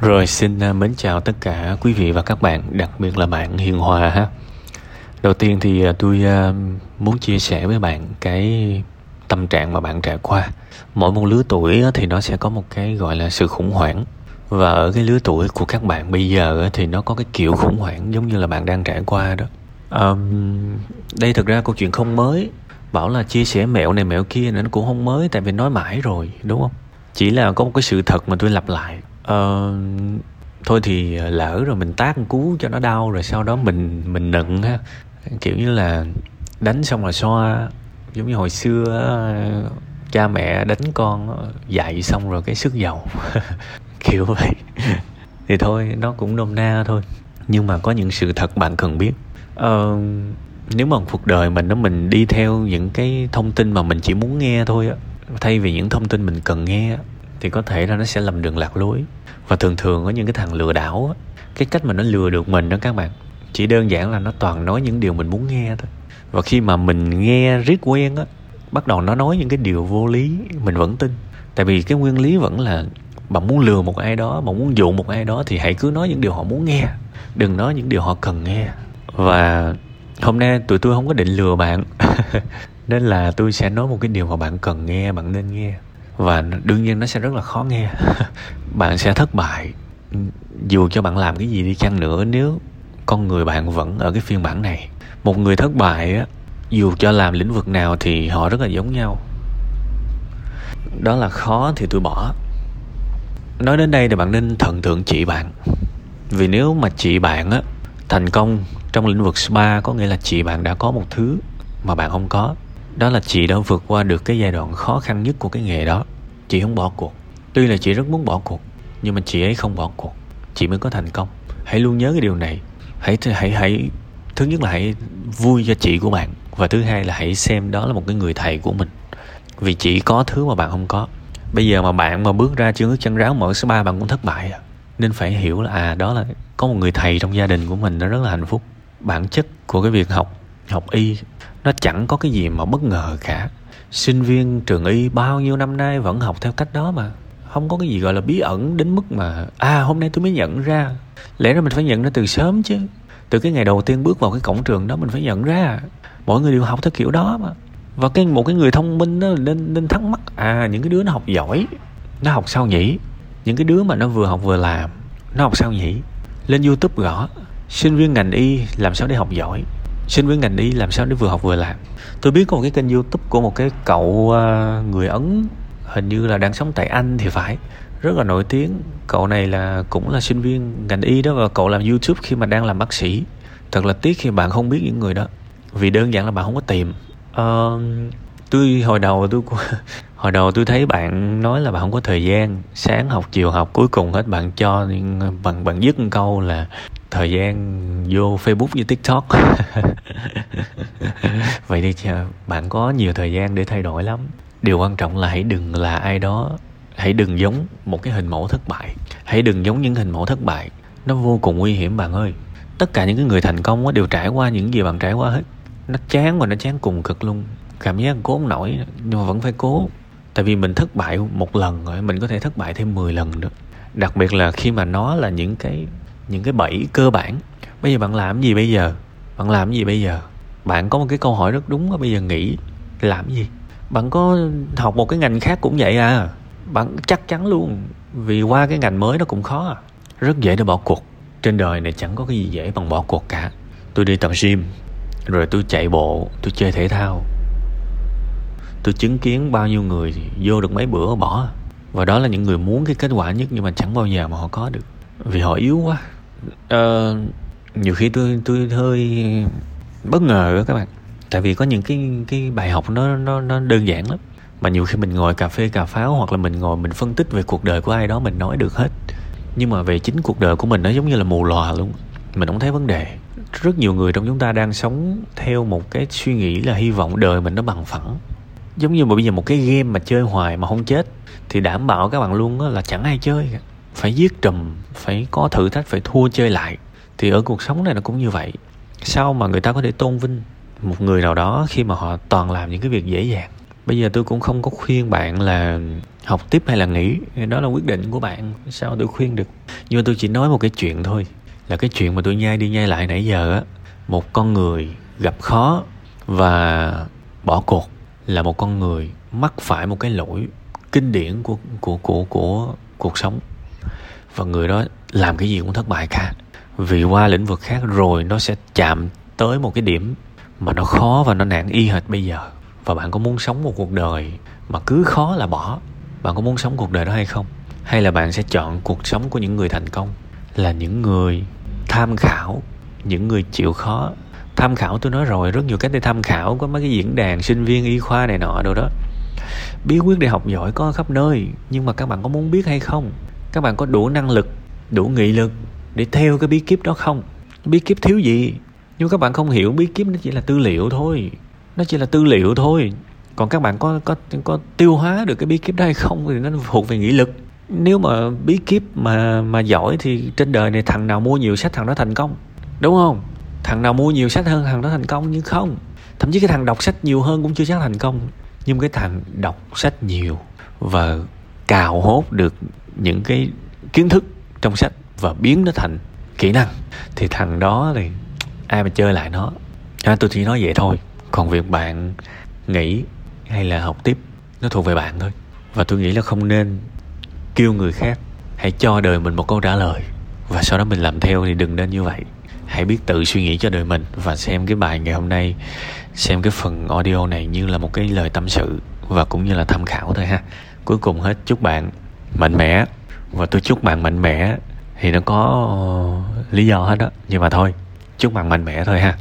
Rồi xin à, mến chào tất cả quý vị và các bạn, đặc biệt là bạn Hiền Hòa ha. Đầu tiên thì à, tôi à, muốn chia sẻ với bạn cái tâm trạng mà bạn trải qua. Mỗi một lứa tuổi thì nó sẽ có một cái gọi là sự khủng hoảng. Và ở cái lứa tuổi của các bạn bây giờ thì nó có cái kiểu khủng hoảng giống như là bạn đang trải qua đó. Um, đây thực ra câu chuyện không mới. Bảo là chia sẻ mẹo này mẹo kia nó cũng không mới tại vì nói mãi rồi đúng không? Chỉ là có một cái sự thật mà tôi lặp lại ờ, thôi thì ờ, lỡ rồi mình tác một cú cho nó đau rồi sau đó mình mình nựng ha. Kiểu như là đánh xong là xoa giống như hồi xưa cha mẹ đánh con dạy xong rồi cái sức dầu. Kiểu vậy. Thì thôi nó cũng nôm na thôi. Nhưng mà có những sự thật bạn cần biết. Ờ, nếu mà cuộc đời mình nó mình đi theo những cái thông tin mà mình chỉ muốn nghe thôi á thay vì những thông tin mình cần nghe thì có thể là nó sẽ lầm đường lạc lối. Và thường thường có những cái thằng lừa đảo cái cách mà nó lừa được mình đó các bạn, chỉ đơn giản là nó toàn nói những điều mình muốn nghe thôi. Và khi mà mình nghe riết quen á, bắt đầu nó nói những cái điều vô lý, mình vẫn tin. Tại vì cái nguyên lý vẫn là bạn muốn lừa một ai đó bạn muốn dụ một ai đó thì hãy cứ nói những điều họ muốn nghe, đừng nói những điều họ cần nghe. Và hôm nay tụi tôi không có định lừa bạn, nên là tôi sẽ nói một cái điều mà bạn cần nghe, bạn nên nghe và đương nhiên nó sẽ rất là khó nghe. Bạn sẽ thất bại. Dù cho bạn làm cái gì đi chăng nữa, nếu con người bạn vẫn ở cái phiên bản này, một người thất bại á, dù cho làm lĩnh vực nào thì họ rất là giống nhau. Đó là khó thì tôi bỏ. Nói đến đây thì bạn nên thần tượng chị bạn. Vì nếu mà chị bạn á, thành công trong lĩnh vực spa, có nghĩa là chị bạn đã có một thứ mà bạn không có đó là chị đã vượt qua được cái giai đoạn khó khăn nhất của cái nghề đó. Chị không bỏ cuộc. Tuy là chị rất muốn bỏ cuộc, nhưng mà chị ấy không bỏ cuộc. Chị mới có thành công. Hãy luôn nhớ cái điều này. Hãy hãy hãy, thứ nhất là hãy vui cho chị của bạn, và thứ hai là hãy xem đó là một cái người thầy của mình. Vì chị có thứ mà bạn không có. Bây giờ mà bạn mà bước ra chưa nước chân ráo mở số ba bạn cũng thất bại à. Nên phải hiểu là à đó là có một người thầy trong gia đình của mình, nó rất là hạnh phúc. Bản chất của cái việc học học y nó chẳng có cái gì mà bất ngờ cả. Sinh viên trường y bao nhiêu năm nay vẫn học theo cách đó mà. Không có cái gì gọi là bí ẩn đến mức mà à hôm nay tôi mới nhận ra. Lẽ ra mình phải nhận ra từ sớm chứ. Từ cái ngày đầu tiên bước vào cái cổng trường đó mình phải nhận ra. Mọi người đều học theo kiểu đó mà. Và cái, một cái người thông minh đó nên nên thắc mắc à những cái đứa nó học giỏi, nó học sao nhỉ? Những cái đứa mà nó vừa học vừa làm, nó học sao nhỉ? Lên youtube gõ, sinh viên ngành y làm sao để học giỏi? Sinh viên ngành y làm sao để vừa học vừa làm? Tôi biết có một cái kênh youtube của một cái cậu ờ, người ấn hình như là đang sống tại anh thì phải rất là nổi tiếng. Cậu này là cũng là sinh viên ngành y đó và cậu làm youtube khi mà đang làm bác sĩ. Thật là tiếc khi bạn không biết những người đó vì đơn giản là bạn không có tìm. Uh, tôi hồi đầu tôi hồi đầu tôi thấy bạn nói là bạn không có thời gian sáng học chiều học cuối cùng hết bạn cho bạn bạn dứt một câu là thời gian vô facebook với tiktok. Vậy thì ờ, bạn có nhiều thời gian để thay đổi lắm. Điều quan trọng là hãy đừng là ai đó, hãy đừng giống một cái hình mẫu thất bại. Hãy đừng giống những hình mẫu thất bại. Nó vô cùng nguy hiểm, bạn ơi. Tất cả những cái người thành công đều trải qua những gì bạn trải qua hết. Nó chán và nó chán cùng cực luôn. Cảm giác cố không nổi, nhưng mà vẫn phải cố. Tại vì mình thất bại một lần rồi, mình có thể thất bại thêm 10 lần nữa đặc biệt là khi mà nó là những cái những cái bẫy cơ bản. Bây giờ bạn làm gì bây giờ? Bạn làm gì bây giờ? Bạn có một cái câu hỏi rất đúng bây giờ nghĩ làm gì? Bạn có học một cái ngành khác cũng vậy à. Bạn chắc chắn luôn, vì qua cái ngành mới nó cũng khó à. Rất dễ để bỏ cuộc. Trên đời này chẳng có cái gì dễ bằng bỏ cuộc cả. Tôi đi tập gym, rồi tôi chạy bộ, tôi chơi thể thao. Tôi chứng kiến bao nhiêu người vô được mấy bữa bỏ. Và đó là những người muốn cái kết quả nhất nhưng mà chẳng bao giờ mà họ có được. Vì họ yếu quá uh, nhiều khi tôi tôi hơi bất ngờ đó các bạn. Tại vì có những cái cái bài học nó nó nó đơn giản lắm. Mà nhiều khi mình ngồi cà phê cà pháo hoặc là mình ngồi mình phân tích về cuộc đời của ai đó mình nói được hết. Nhưng mà về chính cuộc đời của mình nó giống như là mù lòa luôn. Mình không thấy vấn đề. Rất nhiều người trong chúng ta đang sống theo một cái suy nghĩ là hy vọng đời mình nó bằng phẳng. Giống như mà bây giờ một cái game mà chơi hoài mà không chết thì đảm bảo các bạn luôn là chẳng ai chơi cả phải giết trùm, phải có thử thách, phải thua chơi lại, thì ở cuộc sống này nó cũng như vậy. Sao mà người ta có thể tôn vinh một người nào đó khi mà họ toàn làm những cái việc dễ dàng? Bây giờ tôi cũng không có khuyên bạn là học tiếp hay là nghỉ, đó là quyết định của bạn, sao tôi khuyên được? Nhưng mà tôi chỉ nói một cái chuyện thôi, là cái chuyện mà tôi nhai đi nhai lại nãy giờ á, một con người gặp khó và bỏ cuộc là một con người mắc phải một cái lỗi kinh điển của của của của cuộc sống và người đó làm cái gì cũng thất bại cả. Vì qua lĩnh vực khác rồi nó sẽ chạm tới một cái điểm mà nó khó và nó nản y hệt bây giờ. Và bạn có muốn sống một cuộc đời mà cứ khó là bỏ? Bạn có muốn sống cuộc đời đó hay không? Hay là bạn sẽ chọn cuộc sống của những người thành công? Là những người tham khảo, những người chịu khó. Tham khảo tôi nói rồi, rất nhiều cách để tham khảo. Có mấy cái diễn đàn sinh viên, y khoa này nọ đồ đó. Bí quyết để học giỏi có khắp nơi, nhưng mà các bạn có muốn biết hay không? Các bạn có đủ năng lực, đủ nghị lực để theo cái bí kíp đó không? Bí kíp thiếu gì? Nhưng các bạn không hiểu, bí kíp nó chỉ là tư liệu thôi. Nó chỉ là tư liệu thôi. Còn các bạn có có có tiêu hóa được cái bí kíp đó hay không thì nó thuộc về nghị lực. Nếu mà bí kíp mà mà giỏi thì trên đời này thằng nào mua nhiều sách thằng đó thành công? Đúng không? Thằng nào mua nhiều sách hơn thằng đó thành công nhưng không? Thậm chí cái thằng đọc sách nhiều hơn cũng chưa chắc thành công. Nhưng cái thằng đọc sách nhiều và cào hốt được những cái kiến thức trong sách và biến nó thành kỹ năng. Thì thằng đó thì ai mà chơi lại nó? À, tôi chỉ nói vậy thôi. Còn việc bạn nghĩ hay là học tiếp nó thuộc về bạn thôi. Và tôi nghĩ là không nên kêu người khác hãy cho đời mình một câu trả lời. Và sau đó mình làm theo thì đừng nên như vậy. Hãy biết tự suy nghĩ cho đời mình và xem cái bài ngày hôm nay xem cái phần audio này như là một cái lời tâm sự và cũng như là tham khảo thôi ha cuối cùng hết, chúc bạn mạnh mẽ. Và tôi chúc bạn mạnh mẽ thì nó có lý do hết đó nhưng mà thôi, chúc bạn mạnh mẽ thôi ha.